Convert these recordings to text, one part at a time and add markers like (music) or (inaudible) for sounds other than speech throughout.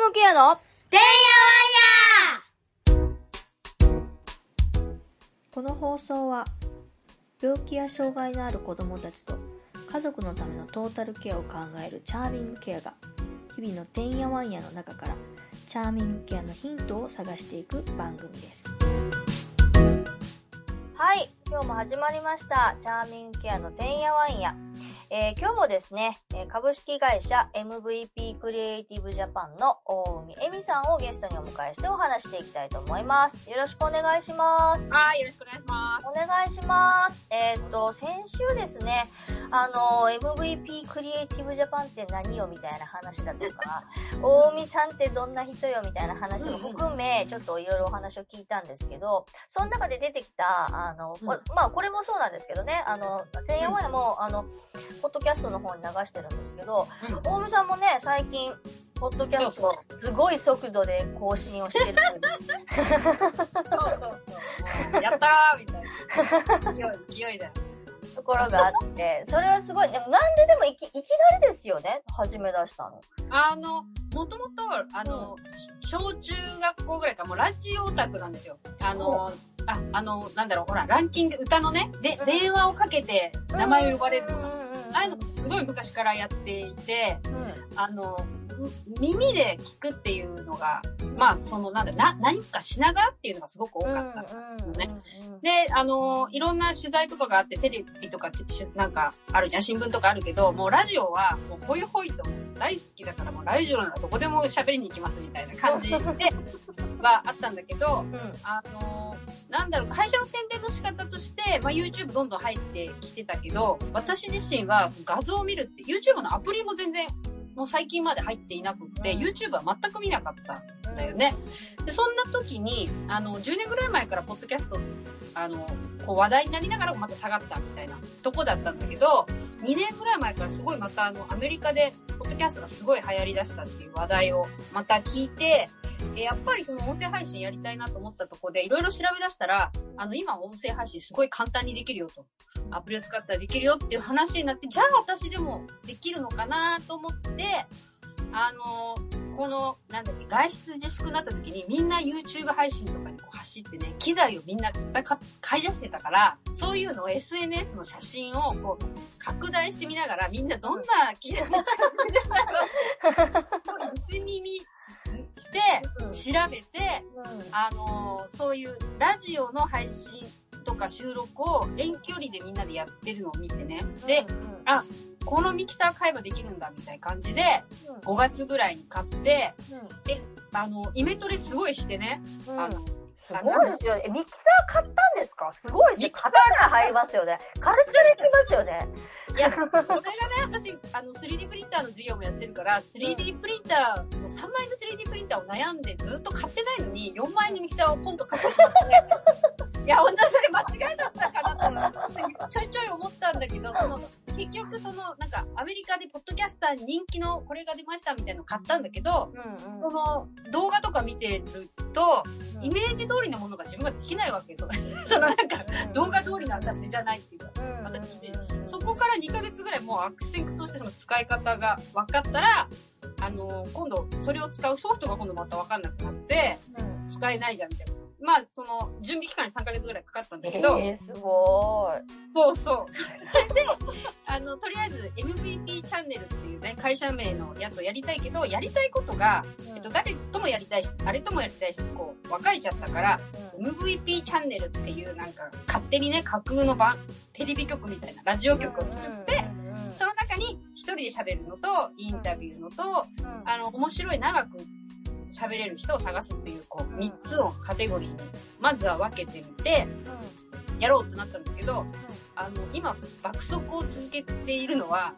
グケアのてんやわんや。この放送は病気や障害のある子供たちと家族のためのトータルケアを考えるチャーミングケアが日々のてんやわんやの中からチャーミングケアのヒントを探していく番組です。はい今日も始まりました。チャーミングケアのてんやわんやえー、今日もですね、株式会社 MVP クリエイティブジャパンの大海恵美さんをゲストにお迎えしてお話していきたいと思います。よろしくお願いします。はい、よろしくお願いします。お願いします。えー、っと、先週ですね、あの、MVP クリエイティブジャパンって何よみたいな話だとか、(laughs) 大海さんってどんな人よみたいな話も含め、ちょっといろいろお話を聞いたんですけど、その中で出てきた、あの、うん、まあ、これもそうなんですけどね、あの、天夜前も、あの、ポッドキャストの方に流してるんですけど、うん、大海さんもね、最近、ポッドキャスト、すごい速度で更新をしてる。(laughs) そうそうそう。やったーみたいな。(laughs) 勢い、勢いだよ。ところがあって、それはすごい、でもなんででもいき、いきなりですよね、始め出したの。あの、もともと、あの、うん、小中学校ぐらいか、もうラジオオタクなんですよ。あの、あ、あの、なんだろう、ほら、ランキング、歌のね、で、電話をかけて名前を呼ばれるのが、ああいうのすごい昔からやっていて、うん、あの、耳で聞くっていうのが、まあ、その、なんだ、な、何かしながらっていうのがすごく多かったのね。で、あの、いろんな取材とかがあって、テレビとか、なんか、あるじゃん、新聞とかあるけど、もうラジオは、もう、ほいほいと、大好きだから、もう、ラジオならどこでも喋りに行きますみたいな感じで、はあったんだけど、うん、あの、なんだろう、会社の宣伝の仕方として、まあ、YouTube どんどん入ってきてたけど、私自身は画像を見るって、YouTube のアプリも全然もう最近まで入っていなくって、YouTube は全く見なかったんだよね。で、そんな時に、あの、10年ぐらい前からポッドキャスト、あの、こう話題になりながらもまた下がったみたいなとこだったんだけど、2年ぐらい前からすごいまたあの、アメリカでポッドキャストがすごい流行り出したっていう話題をまた聞いて、えやっぱりその音声配信やりたいなと思ったところで、いろいろ調べ出したら、あの、今音声配信すごい簡単にできるよと。アプリを使ったらできるよっていう話になって、じゃあ私でもできるのかなと思って、あのこの、なんだっけ、外出自粛になった時にみんな YouTube 配信とかにこう走ってね、機材をみんないっぱい買い出してたから、そういうのを SNS の写真をこう、拡大してみながら、みんなどんな機材を使ってるんだろう。(laughs) して、調べて、あのー、そういうラジオの配信とか収録を遠距離でみんなでやってるのを見てね。で、あ、このミキサー買えばできるんだみたいな感じで、5月ぐらいに買って、で、あの、イメトレすごいしてね、あの、すごいですよね。ミキサー買ったんですか？すごいですね。型が入りますよね。形ができますよね。いや、これがね、私、あの、3D プリンターの授業もやってるから、3D プリンター、もう3万円の 3D プリンターを悩んでずっと買ってないのに、4万円のミキサーをポンと買ってしまって、いや、本当それ間違いだったかなと、ちょいちょい思ったんだけど、その、結局その、なんか、アメリカでポッドキャスターに人気のこれが出ましたみたいなの買ったんだけど、うんうん、その、動画とか見てると、イメージ通りのものが自分ができないわけよ。その (laughs) なんか、動画通りの私じゃないっていうか、私で、そこから2ヶ月ぐらいもう悪戦苦闘してその使い方が分かったら、あのー、今度それを使うソフトが今度また分かんなくなって、使えないじゃんみたいな。まあ、その、準備期間に3ヶ月ぐらいかかったんだけど。えー、すごい。そうそう。それで、あの、とりあえず MVP チャンネルっていうね、会社名のやつをやりたいけど、やりたいことが、うん、えっと、誰ともやりたいし、あれともやりたいし、こう、分かれちゃったから、うん、MVP チャンネルっていうなんか、勝手にね、架空の番、テレビ局みたいなラジオ局を作って、その中に一人で喋るのと、インタビューのと、あの、面白い長く喋れる人を探すっていう、こう、3つをカテゴリーに、まずは分けてみて、やろうってなったんですけど、あの、今、爆速を続けているのは、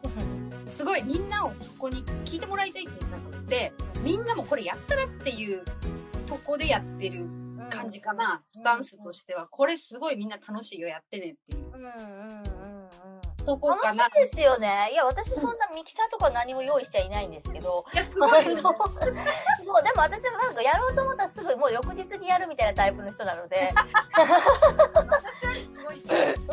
すごいみんなをそこに聞いてもらいたいってなくて、みんなもこれやったらっていうとこでやってる感じかな、スタンスとしては。これすごいみんな楽しいよ、やってねっていう。とこかな。楽しいですよね。いや、私そんなミキサーとか何も用意しちゃいないんですけど。いや、すごい。(laughs) もう、でも私もなんかやろうと思ったらすぐもう翌日にやるみたいなタイプの人なので。(laughs)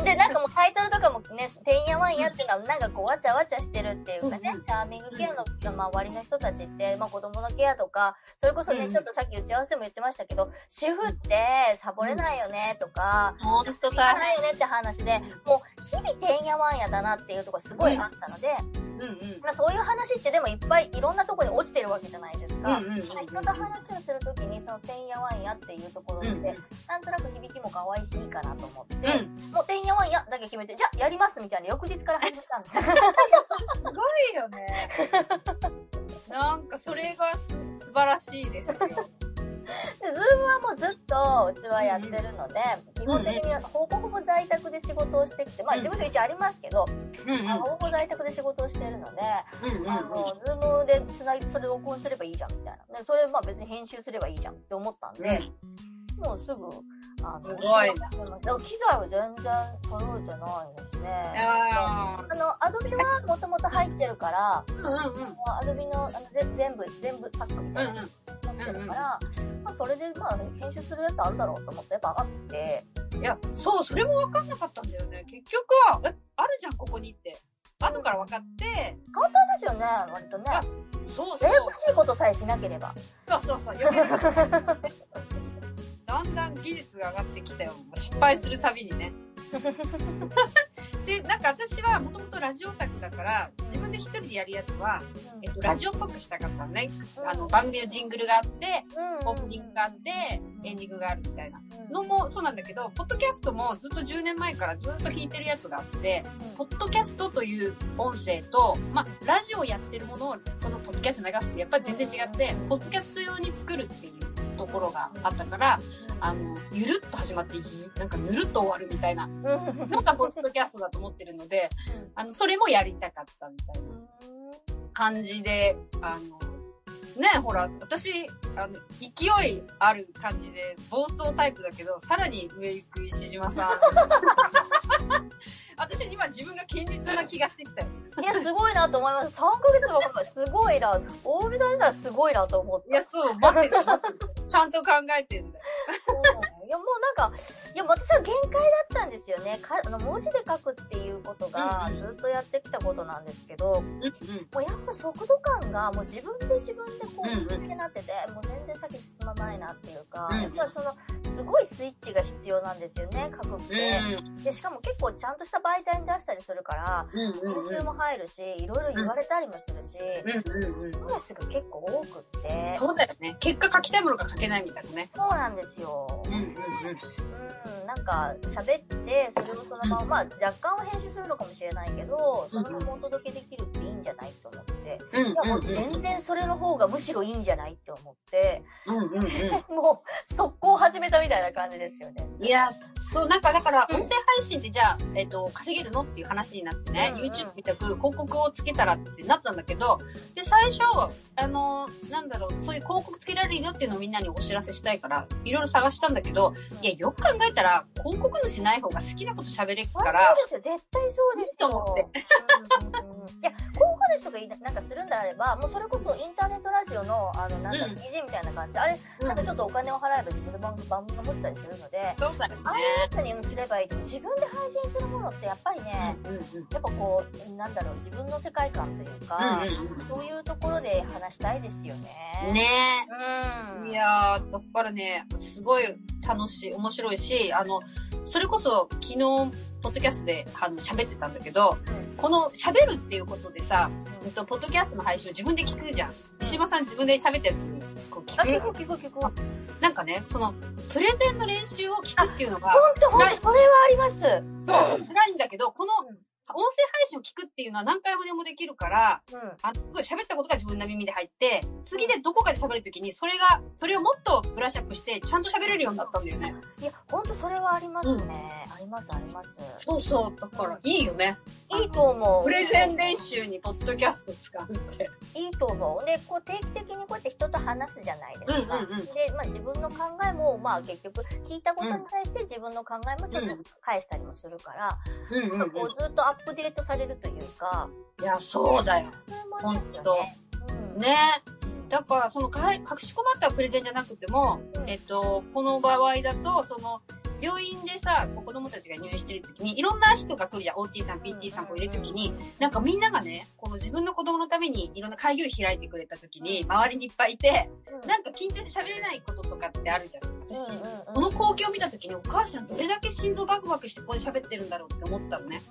で、なんかもうタイトルとかもね、ね、てんやわんやっていうのは、なんかこう、わちゃわちゃしてるっていうかねチャーミングケアの周りの人たちって、まあ子供のケアとか、それこそね、ちょっとさっき打ち合わせでも言ってましたけど、主婦ってサボれないよねとか、ほんとないよねって話で、もう日々てんやわんやだなっていうところすごいあったので、変。うんうん。まあそういう話ってでもいっぱいいろんなところに落ちてるわけじゃないですか。うんうんうんうん人と話をするときに、そのてんやわんやっていうところって、うんなんとなく響きも可愛いしいいかなと思って、うん。もうてんやわんやだけ決めて、じゃあやりますみたいな翌日から始めたんですよ。すごいよね。(laughs) なんかそれがす素晴らしいですよ。で、ズームはもうずっとうちはやってるので、基本的にほぼほぼ在宅で仕事をしてきて、まあうん事務所一応ありますけど、うんうん。あのほぼ在宅で仕事をしてるので、うんうんあの、ズームでつないで、それ録音すればいいじゃんみたいな。で、それまあ別に編集すればいいじゃんって思ったんで、もうすぐ、あの、すごいな。でも機材は全然揃えてないですいね。やあの、アドビはもともと入ってるから、ーうんうんうん。アドビのあのぜ全部、全部パックみたいなの持ってるから、まあそれでまあ編集するやつあるだろうと思ってやっぱあって、いや、そう、それも分かんなかったんだよね。結局は、え、あるじゃん、ここにって。後から分かって、簡単ですよね、割とね。そうそうや。やこしいことさえしなければ。そうそうそう。余計な (laughs) だんだん技術が上がってきたよ。失敗するたびにね。で、なんか私はもともとラジオオタクだから、自分で一人でやるやつは、えっと、ラジオっぽくしたかったのね。あの、番組のジングルがあって、うん。オープニングがあって、エンディングがあるみたいな。のもそうなんだけど、ポッドキャストもずっと10年前からずっと弾いてるやつがあって、ポッドキャストという音声と、まあ、ラジオやってるものをそのポッドキャストに流すってやっぱり全然違って、ポッドキャスト用に作るっていうところがあったから、あの、ゆるっと始まって、なんかぬるっと終わるみたいなうん。のがポッドキャストだと思ってるので、あの、それもやりたかったみたいな感じで、あの、ねほら、私、あの、勢いある感じで、暴走タイプだけど、さらに上行く石島さん。(laughs) 私今自分が堅実な気がしてきたよ。いや、すごいなと思います。3ヶ月もかかる。すごいな。大見さんにしたらすごいなと思って。いや、そう、待ってる、待ってる。ちゃんと考えてんだよ。いや、もうなんか、いや、私は限界だったんですよね。かあの文字で書くっていうことがうんずっとやってきたことなんですけど、うんうん。もうやっぱ速度感がもう自分で自分でこう、うんうんってなってて、もう全然先進まないなっていうか、うんやっぱりその、すごいスイッチが必要なんですよね、書くって。うで、しかも結構ちゃんとした媒体に出したりするから、ん。うんうんも入るし、いろいろ言われたりもするし、うん。ストレスが結構多くって、そうだよね。結果書きたいものが書けないみたいなね。そうなんですよ。うんうんうん、なんか喋って、それをそのまま、まあ若干は編集するのかもしれないけど、そのままお届けできるっていいんじゃないと思って。うん。うんいやもう。全然それの方がむしろいいんじゃないって思って、うんうんうん。(laughs) もう速攻始めたみたいな感じですよね。いや、そう、なんかだから、うん音声配信ってじゃあ、えっ、と、稼げるのっていう話になってね、うんうん YouTube みたく広告をつけたらってなったんだけど、で、最初、あの、なんだろう、そういう広告つけられるよっていうのをみんなにお知らせしたいから、いろいろ探したんだけど、いや、よく考えたら、広告主ない方が好きなこと喋れるあから、そうですよ。絶対そうですと思って。うんうんうん。いや、とかいなんかするんであれば、もうそれこそインターネットラジオの、あの、なんだろう、うん DJ みたいな感じで、あれ、うんなんかちょっとお金を払えば自分で番組番組が持ってたりするので。ああいうやつにすればいいと自分で配信するものってやっぱりね、うんうんやっぱこう、なんだろう、自分の世界観というか、うんうんそういうところで話したいですよね。うん。ねうん。いやー、だからね、すごい楽しい、面白いし、あの、それこそ昨日、ポッドキャストであの喋ってたんだけど、うんこの喋るっていうことでさ、うんと、ポッドキャストの配信を自分で聞くじゃん。石島さん自分で喋ったやつ、こうあ、聞く。聞く聞く聞く。なんかね、その、プレゼンの練習を聞くっていうのが、とほんと、それはあります。辛いんだけど、このうん音声配信を聞くっていうのは何回もでもできるから、うん。あの、喋ったことが自分の耳で入って、次でどこかで喋るときに、それが、それをもっとブラッシュアップして、ちゃんと喋れるようになったんだよね。いや、ほんとそれはありますね。あります、あります。そうそう。だから、いいよね。いいと思う。プレゼン練習にポッドキャスト使うって。いいと思う。で、こう定期的にこうやって人と話すじゃないですか。うんうんうんで、まあ自分の考えも、まあ結局聞いたことに対して自分の考えもちょっと返したりもするから、うんうんこうずっとアップデートされるというか、いや、そうだよ。それもありますよね。うん。ね。だから、その、隠し込まったプレゼンじゃなくても、うん。えっと、この場合だと、その、病院でさ、子供たちが入院してる時に、いろんな人が来るじゃん。OT さん、PT さんこういる時に、なんかみんながね、この自分の子供のためにいろんな会議を開いてくれた時に、周りにいっぱいいて、うん。なんか緊張して喋れないこととかってあるじゃん。私、この光景を見た時にお母さんどれだけ心臓バクバクしてここで喋ってるんだろうって思ったのね。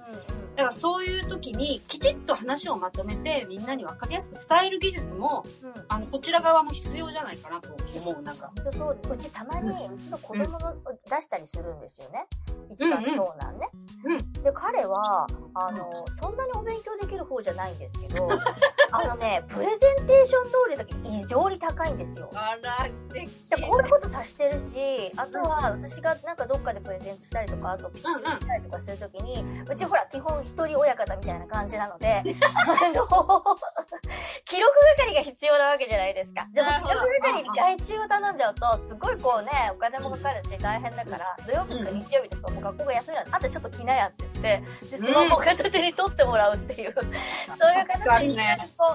だからそういう時にきちっと話をまとめてみんなに分かりやすく伝える技術も、うんうんあの、こちら側も必要じゃないかなと思う、なんか。そうです。うちたまに、うちの子供の出したりするんですよね。一番長男ね。うん。で、彼は、あの、そんなにお勉強できる方じゃないんですけど、(laughs) あのね、プレゼンテーション能力だけ異常に高いんですよ。あら、素敵。でこういうことさしてるし、あとは私がなんかどっかでプレゼントしたりとか、あとピッチしたりとかするときに、うちほら基本一人親方みたいな感じなので、(laughs) あの、(laughs) 記録係が必要なわけじゃないですか。でも記録係に外注を頼んじゃうと、すごいこうね、お金もかかるし大変だから、土曜日とか日曜日とかもう学校が休みなの、あとちょっと来なやって言って、で、スマホを片手に取ってもらうっていう、(laughs) そういう形で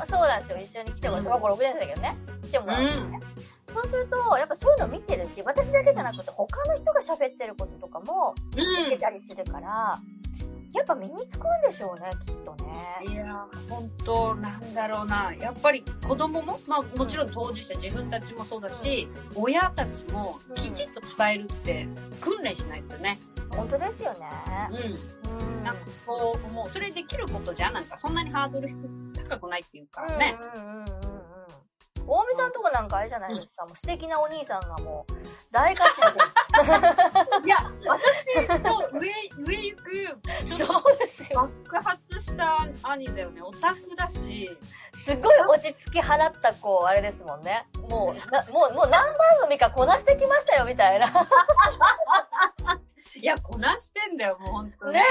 そうなんですよ。一緒に来てもらって、小学校6年生だけどね。来てもらってね。そうすると、やっぱそういうの見てるし、私だけじゃなくて他の人が喋ってることとかも見てたりするから、やっぱ身につくんでしょうね、きっとね。いやー、本当なんだろうな。やっぱり子供も、まあもちろん当事者自分たちもそうだし、親たちもきちっと伝えるって訓練しないとね。本当ですよね。うん。うん。なんかこう、もうそれできることじゃなんかそんなにハードル高くないっていうかね。うんうんうんうんうん。大見さんとかなんかあれじゃないですか、もう素敵なお兄さんがもう、大活躍。いや、私の上、上行く、そうですよ。爆発した兄だよね。オタクだし。すごい落ち着き払った、こう、あれですもんね。もう、なもう、もう何番組かこなしてきましたよ、みたいな。(laughs) いや、こなしてんだよ、もう本当ね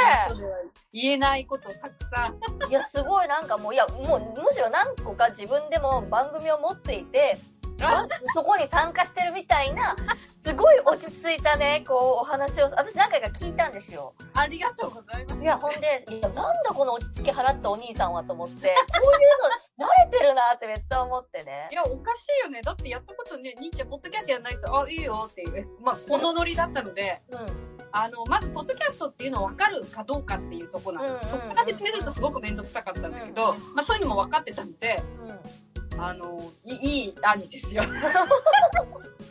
言えないことたくさん。(laughs) いや、すごいなんかもう、いや、もう、むしろ何個か自分でも番組を持っていて、あそこに参加してるみたいな、すごい落ち着いたね、こう、お話を、私何回か聞いたんですよ。ありがとうございます。いや、ほんで、いや、なんだこの落ち着き払ったお兄さんはと思って、こういうの慣れてるなってめっちゃ思ってねい。や、おかしいよね。だってやったことね、兄ちゃん、ポッドキャストやんないと、あ、いいよっていう。まあ、このノリだったので、うん。あの、まず、ポッドキャストっていうのを分かるかどうかっていうところなの。うんうんうんそこから説明するとすごくめんどくさかったんだけど、うんまあ、そういうのも分かってたので、うん。あの、い (laughs) いい兄ですよ。(laughs)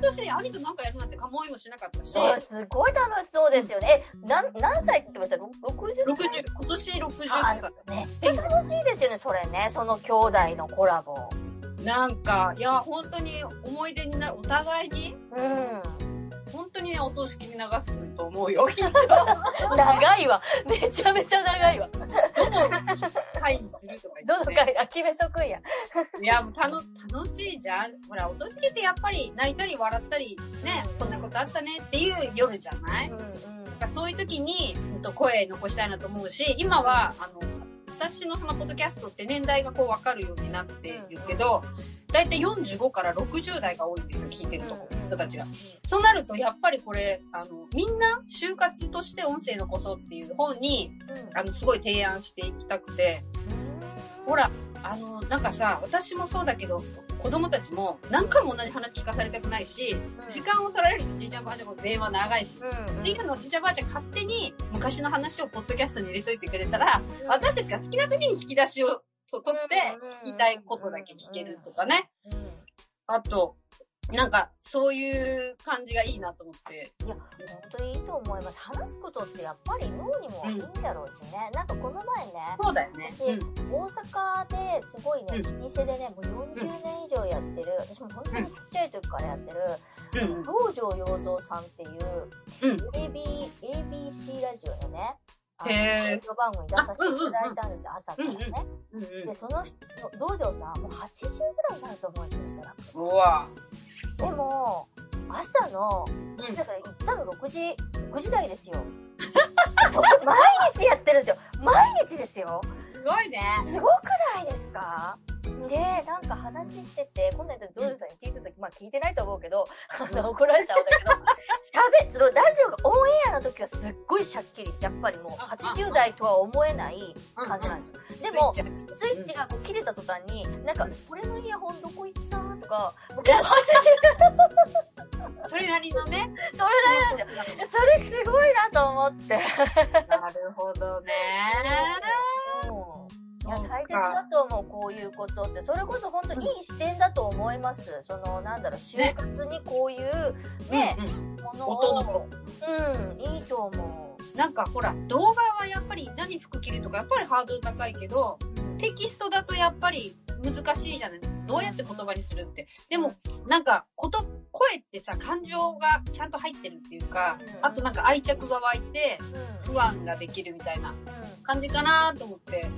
この年で兄となんかやるなんて構いもしなかったし、すごい楽しそうですよね。え、なん、何歳って言ってましたろ ?60 歳60、今年60あ歳。めっちゃ楽しいですよね、それね。その兄弟のコラボ。なんか、いや、本当に思い出になる、お互いに、うん。本当にね、お葬式に流すと思うよ、きっと。長いわ。めちゃめちゃ長いわ。どの回にするとか言って、どの回、あ、決めとくんや。(laughs) いや、もう楽、楽しいじゃん。ほら、お葬式ってやっぱり泣いたり笑ったり、ね、こんなことあったねっていう夜じゃない？うんうん。そういう時に、うんと声残したいなと思うし、今は、あの、私のそのポッドキャストって年代がこう分かるようになっているけど、だいたい45から60代が多いんですよ、聞いてるとこ人たちが。そうなると、やっぱりこれ、あの、みんな就活として音声残そうっていう方に、うん。あの、すごい提案していきたくて、ほら、あの、なんかさ、私もそうだけど、子供たちも何回も同じ話聞かされたくないし、時間を取られるとじいちゃんばあちゃんも電話長いし、うん。っていうのをじいちゃんばあちゃん勝手に昔の話をポッドキャストに入れといてくれたら、私たちが好きな時に引き出しをと取って聞きたいことだけ聞けるとかね。あと、なんか、そういう感じがいいなと思って。いや、本当にいいと思います。話すことってやっぱり脳にもいいんだろうしね。なんかこの前ね、そうだよね。私、大阪ですごいね、うん老舗でね、もう40年以上やってる、私も本当にちっちゃい時からやってる、うん。うん。道場洋蔵さんっていう、うん。AB、ABC ラジオのね、へーラジオ番組に出させていただいたんですよ、朝からね。うんうんで、その人、道場さん、もう80ぐらいになると思うんですよ、おそらく。うわでも、朝の、うんだから行ったの6時、6時台ですよ。(laughs) そこ、毎日やってるんですよ。毎日ですよ。すごいね。すごくないですか？で、なんか話してて、今度やったら道場さんに聞いてた時、まあ聞いてないと思うけど、あの、怒られちゃうんだけど、(laughs) 喋、そのラジオがオンエアの時はすっごいシャッキリ、やっぱりもう80代とは思えない感じなんですよ。でも、スイッチがこう切れた途端に、なんか、これのイヤホンどこ行ったとか、も (laughs) うそれなりのね。それなりなんですよ。それすごいなと思って。なるほどね。いや、大切だと思う、こういうことって。それこそ本当いい視点だと思います。その、なんだろう、就活にこういう、ね、うんもの音のを、うん、いいと思なんかほら、動画はやっぱり何服着るとかやっぱりハードル高いけど、う。テキストだとやっぱり難しいじゃないどうやって言葉にするって。でも、なんか、こと、声ってさ、感情がちゃんと入ってるっていうかうん、あとなんか愛着が湧いて、うん。不安ができるみたいなうん。感じかなと思って。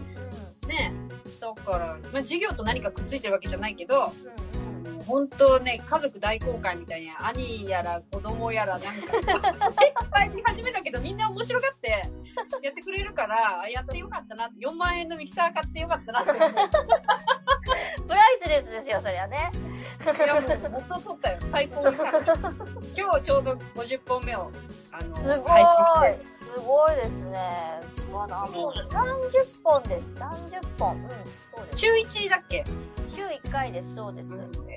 うん。ね。だから、まあ、授業と何かくっついてるわけじゃないけど、うん。うん。本当ね、家族大公開みたいな、兄やら子供やらなんか、いっぱい見始めたけど、みんな面白がって (laughs) やってくれるから、やってよかったなって、4万円のミキサー買ってよかったなって思う。プライスレスですよ、そりゃね。いや、もう元取ったよ。最高に。今日ちょうど50本目を、あの、すごい。すごいですね。うわ、何本 ?30 本です。30本。うん、そうです。週1だっけ？週1回です、そうです。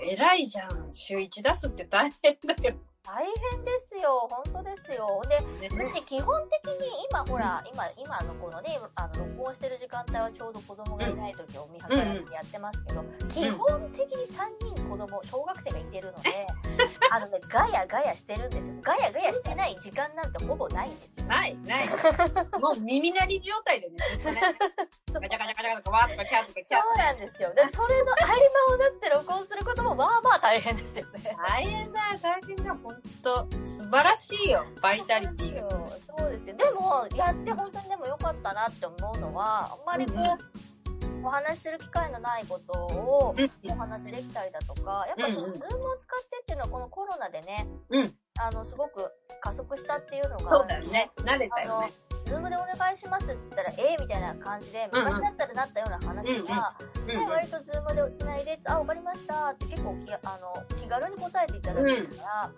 偉いじゃん。週1出すって大変だよ。大変ですよ、本当ですよ。で、ねうち基本的に今ほら、今、今のこのね、あの、録音してる時間帯はちょうど子供がいない時を見計らってやってますけど、基本的に3人子供、小学生がいてるので、(laughs) あのね、ガヤガヤしてるんですよ。ガヤガヤしてない時間なんてほぼないんですよ。ない、ない。(laughs) もう耳鳴り状態でね、ずっとね。(laughs) ガチャガチャガチャガチャ、わーとかキャーとかキャーそうなんですよ。で、それの合間を縫って録音することもまあまあ大変ですよね。大変だ、大変だ、ほんと。素晴らしいよ、バイタリティが。そうですよ。でも、やって本当にでも良かったなって思うのは、あんまりこう、お話しする機会のないことをうんお話しできたりだとか、やっぱその、うんうんズームを使ってっていうのはこのコロナでね、うんあの、すごく加速したっていうのが、そうだよね。慣れたよね。、ズームでお願いしますって言ったら、ええみたいな感じで、うんうん昔だったらなったような話が、うんはい、割とズームでつないで、あ、わかりましたって結構きあの気軽に答えていただけるから、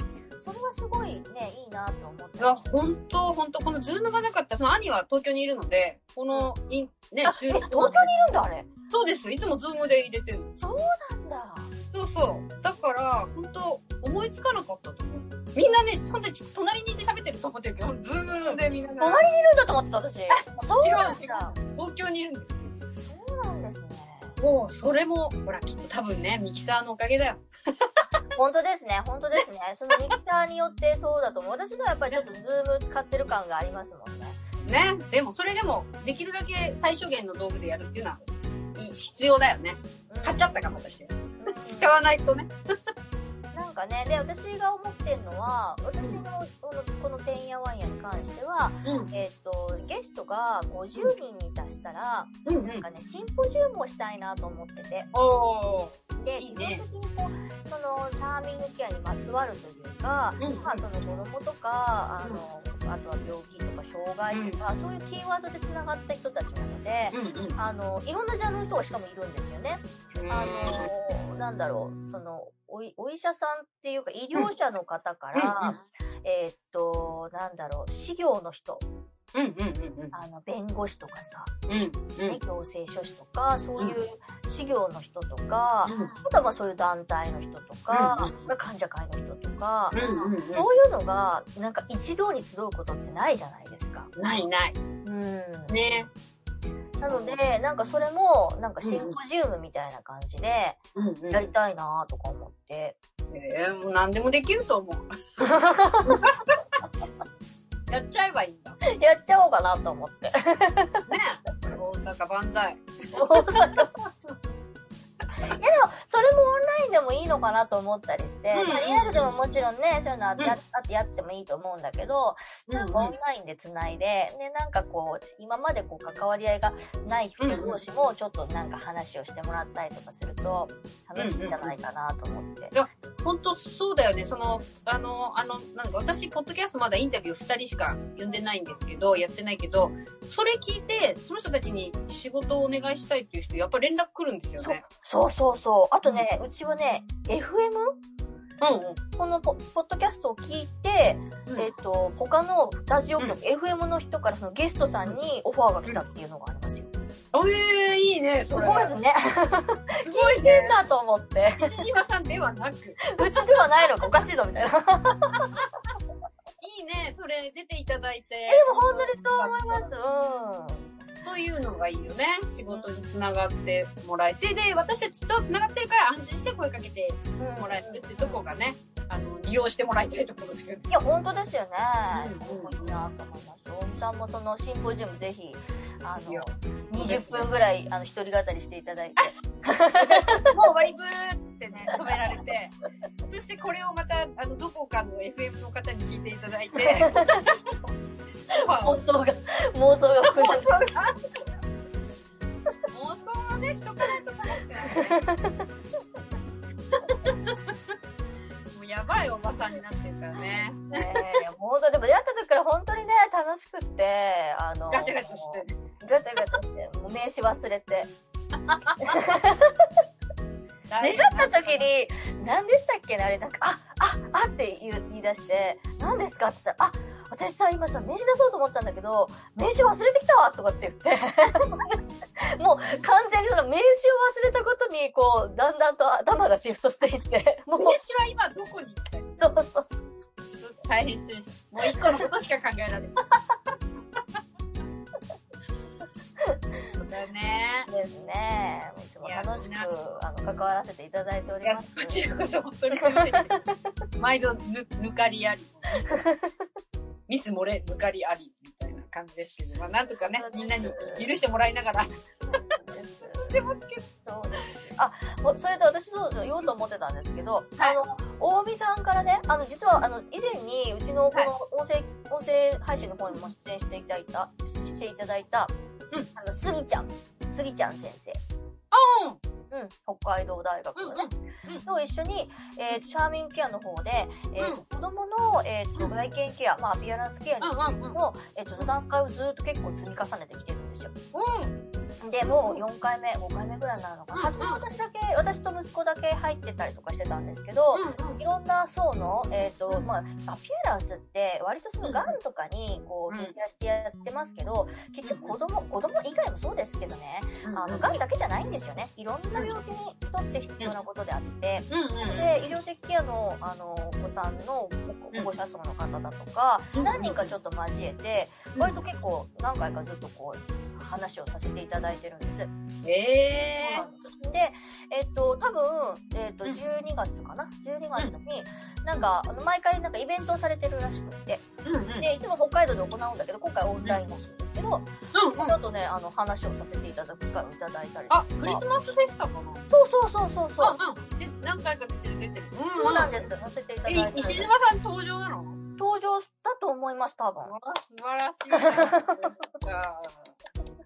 それはすごいね、いいなと思っていや、ほんと、ほんと、このズームがなかったら、その兄は東京にいるので、この、いねあ、、収え、録東京にいるんだ、あれ？そうですよ。いつもズームで入れてるの。そうなんだ。そうそう。だから、ほんと、思いつかなかったと思う。みんなね、ほんと、隣にいて喋ってると思ってるけど、ズームでみんなが隣にいるんだと思ってた、私。(laughs) そうなん違う違だ。東京にいるんですよ。もう、それも、ほら、きっと多分ね、ミキサーのおかげだよ。(laughs) 本当ですね、本当ですね。そのミキサーによってそうだと思う。私のはやっぱりちょっとズーム使ってる感がありますもんね。ね。でも、それでも、できるだけ最小限の道具でやるっていうのは、い必要だよね。うん買っちゃったかも、私。うん (laughs) 使わないとね。かね、で、私が思ってるのは、私のこのこのてんやわんやに関しては、うん。えっ、と、ゲストが50人に達したら、うんなんかね、シンポジウムをしたいなと思ってて。おー。で、基本的にこう、その、チャーミングケアにまつわるというか、うんまあ、その子供とか、あの、あとは病気とか障害とか、そういうキーワードで繋がった人たちなので、うんうん。あの、いろんなジャンルの人がしかもいるんですよね。あの、なんだろう、その、おい、お医者さんっていうか、医療者の方から、えーっと、なんだろう、事業の人、うんうんうんうん。あの、弁護士とかさ、うんうんね、行政書士とか、そういう事業の人とか、うんあとはまあそういう団体の人とか、うん患者会の人とか、うんうんそういうのが、なんか一堂に集うことってないじゃないですか。うん。ないない。うん。ね。なので、なんかそれも、なんかシンポジウムみたいな感じで、うんうん。やりたいなとか思って。えー、もう何でもできると思う。(laughs) やっちゃえばいいんだ。ねやっちゃおうかなと思って。大阪万歳。大阪 (laughs) いやでも、それもオンラインでもいいのかなと思ったりして、うんまあリアルでももちろんね、そういうのあってうんやあってやってもいいと思うんだけど、なんかオンラインで繋いで、で、なんかこう、今までこう関わり合いがない人同士もちょっとなんか話をしてもらったりとかすると、楽しいんじゃないかなと思って。本当そうだよね。その、あの、あの、なんか私、ポッドキャストまだインタビュー2人しか呼んでないんですけど、やってないけど、それ聞いて、その人たちに仕事をお願いしたいっていう人、やっぱ連絡来るんですよね。そうそうそう。あとね、うちはね、FM? うんこのポポッドキャストを聞いて、うん。えっ、と、他のラジオ局、FM の人からそのゲストさんにオファーが来たっていうのがありますよ。ええいいね、すそれ。ごいですね。聞いてんいね。だと思って。西島さんではなく。うちではないのかおかしいぞみたいな。いいね、それ出ていただいて。え、でも本当にそう思います。うん。そういうのがいいよね。仕事につながってもらえて、で、私たちとつながってるから安心して声かけてうんもらえるってとこがね、あの、利用してもらいたいところだよね。いや、本当ですよね。うんすごいなと思います。大見さんもそのシンポジウムぜひ、あの、20分ぐらい、あの、一人語りしていただいて。(laughs) もう終わりぶーっつってね、止められて、そしてこれをまた、あの、どこかの FM の方に聞いていただいて、(laughs) 妄想が、妄想が膨らむ。(laughs) 妄想はね、しとかないと楽しくないね。もうやばいおばさんになってるからね。ねえ、もう本当でも出会った時から本当にね、楽しくって、あの、ガチャガチャしてね。ガチャガチャして、もう名刺忘れて。出出会った時に、何でしたっけねあれ、なんか、あ、あ、あって言い出して、何ですかって言ったら、あ、私さ、今さ、名刺出そうと思ったんだけど、名刺忘れてきたわとかって言って、(laughs) もう完全にその名刺を忘れたことに、こう、だんだんと頭がシフトしていって、(laughs) もう、名刺は今どこに行ったの？そうそう。大変失礼しもう一個のことしか考えられない。だよね。ですね。いつも楽しくあの、関わらせていただいております。こちらこそ本当にすみません。毎度ぬ、抜かりあり。ミス漏れ、抜かりあり。みたいな感じですけど、まあなんとかね、みんなに許してもらいながら。でますけど。あ、ほそれで私そう言おうと思ってたんですけど、はいあの、大見さんからね、あの、実は、あの、以前に、うちのこの音声、音声配信の方にも出演していただいた、していただいた、うんあの、スギちゃん、スギちゃん先生。うん。うん、北海道大学うん。のね、うん。と一緒に、えー、シャーミングケアの方で、えーうん子供の、えー、と外見ケア、まあ、アピアランスケアについてうんうんうんの、えー、と座談会をずっと結構積み重ねてきてるんですよ。うん。で、もう4回目、5回目ぐらいになるのかな。初め私だけ、私と息子だけ入ってたりとかしてたんですけど、いろんな層の、えっ、と、まあ、アピアランスって、割とその、うん癌とかに、こう、うんフィーチャーしてやってますけど、結局子供、子供以外もそうですけどね、うん。あの、癌だけじゃないんですよね。いろんな病気にとって必要なことであって。で、医療的ケアの、あの、お子さんの保護者層の方だとか、うん何人かちょっと交えて、うん割と結構何回かずっとこう、話をさせていただいてるんです。ええそうなんでえっと、多分、えっと、うん12月かな ?12 月に、なんか、あの、毎回なんかイベントをされてるらしくて、うんうん。で、いつも北海道で行うんだけど、今回オンラインらしいんですけど、うんちうんょっとね、あの、話をさせていただく機会をいただいたりとか。あ、クリスマスフェスタかな？そうそうそうそうそう。あ、うん。で、何回か出てる？出てる？うんそうなんです。させていただいえたり、石島さん登場なの？登場だと思います、多分。わ素晴らしいな。(laughs)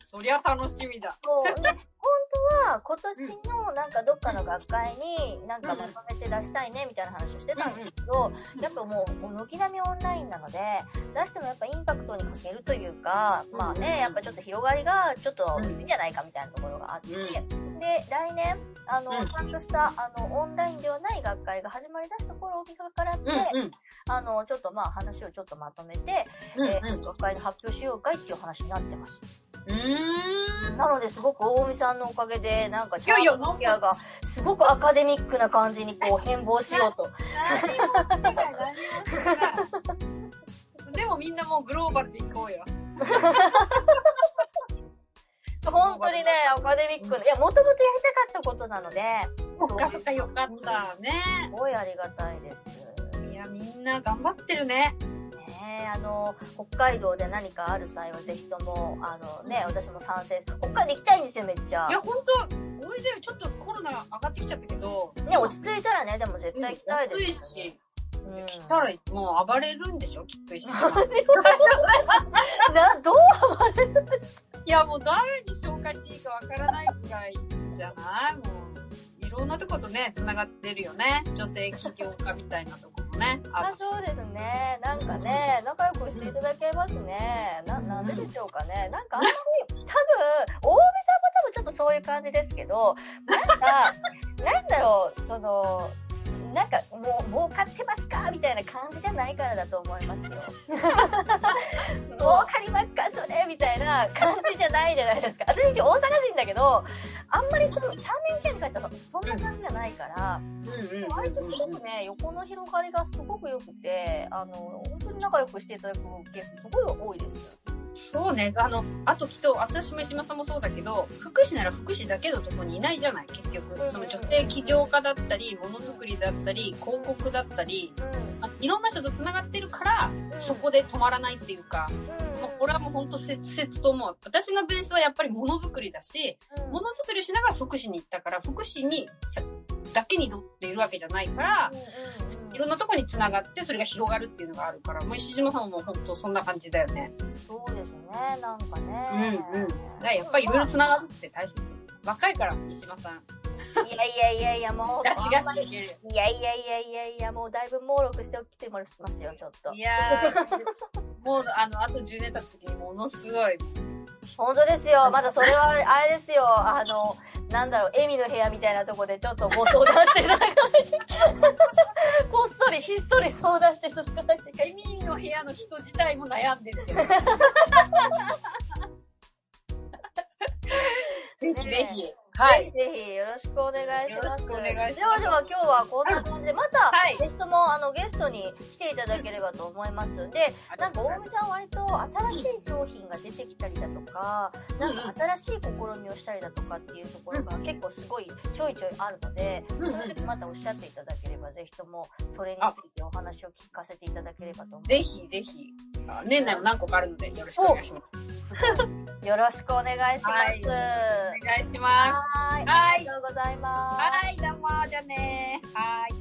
そりゃ楽しみだ。そう。で、本当は今年のなんかどっかの学会になんかまとめて出したいねみたいな話をしてたんですけど、やっぱもう軒並みオンラインなので、出してもやっぱインパクトに欠けるというか、まあね、やっぱちょっと広がりがちょっと薄いんじゃないかみたいなところがあって、うんで、来年、あの、うんちゃんとした、あの、オンラインではない学会が始まり出した頃を見計らって。あの、ちょっとまあ話をちょっとまとめて、うんえー学会で発表しようかいっていう話になってます。うん。なので、すごく大見さんのおかげで、なんか、チャーミングケアが、すごくアカデミックな感じにこう (laughs) 変貌しようと。(laughs) でもみんなもうグローバルで行こうよ。(laughs) 本当にね、アカデミックな、いや、もともとやりたかったことなので、そっかそっかよかったね。すごいありがたいです。いや、みんな頑張ってるね。ねあの、北海道で何かある際はぜひとも、あのね、私も賛成。北海道行きたいんですよ、めっちゃい。や、ほんと、おいでよ、ちょっとコロナ上がってきちゃったけど。ね、落ち着いたらね、でも絶うん対行きたいです、安いし、うん。来たらもう暴れるんでしょきっと石島 (laughs) な、どういや、もう誰に紹介していいかわからないくらいじゃない？もう、いろんなとことね、繋がってるよね。女性起業家みたいなとこもね。あそうですね。なんかね、仲良くしていただけますね。な、なんででしょうかね。なんかあんまり、多分、大見さんも多分ちょっとそういう感じですけど、なんか、(laughs) なんだろう、その、なんか、もう、儲かってますか？みたいな感じじゃないからだと思いますよ。(laughs) 儲かりますか？それみたいな感じじゃないじゃないですか。私一応大阪人だけど、あんまりその、チャーメン系に関してはそんな感じじゃないから、割とすごくね、横の広がりがすごく良くて、あの、本当に仲良くしていただくケースすごい多いです。そうね。あの、あときっと、私も石間さんもそうだけど、福祉なら福祉だけのとこにいないじゃない、結局。その女性起業家だったり、ものづくりだったり、広告だったり、うん。あいろんな人と繋がってるから、そこで止まらないっていうか、もうこれはもう本当切々と思う。私のベースはやっぱりものづくりだし、うん、ものづくりしながら福祉に行ったから、福祉にさだけに乗っているわけじゃないから、いろんなとこに繋がってそれが広がるっていうのがあるから、もう石島さんも本当そんな感じだよね。そうですね、なんかうんね。うん。だやっぱりいろいろ繋がるって大切。若いから、石島さん。いやいやいやいや、もう。ガシガシいける。いやいやいやいやいや、もうだいぶ猛録してきてもらますよ、ちょっとい。やー、(laughs) もうあの、あと10年経った時にものすごい、本当ですよ。まだそれは、あれですよ。あの、なんだろう、エミの部屋みたいなとこでちょっとご相談してただかないと。こっそり、ひっそり相談していただかないと。エミの部屋の人自体も悩んでるけど。(laughs) ぜひぜひ。はい。ぜひよろしくお願いします。よろしくお願いしますではでは今日はこんな感じで、また、はいゲストも、あの、ゲストに来ていただければと思いますんで、なんか大見さん割と新しい商品が出てきたりだとか、なんか新しい試みをしたりだとかっていうところが結構すごいちょいちょいあるので、その時またおっしゃっていただければ、ぜひともそれについてお話を聞かせていただければと思いぜひぜひ。あ年内も何個かあるので、よろしくお願いします。ます。よろしくお願いします。はいお願いします。はい。はいありがとうございます。はい、どうも、じゃあねー。はい。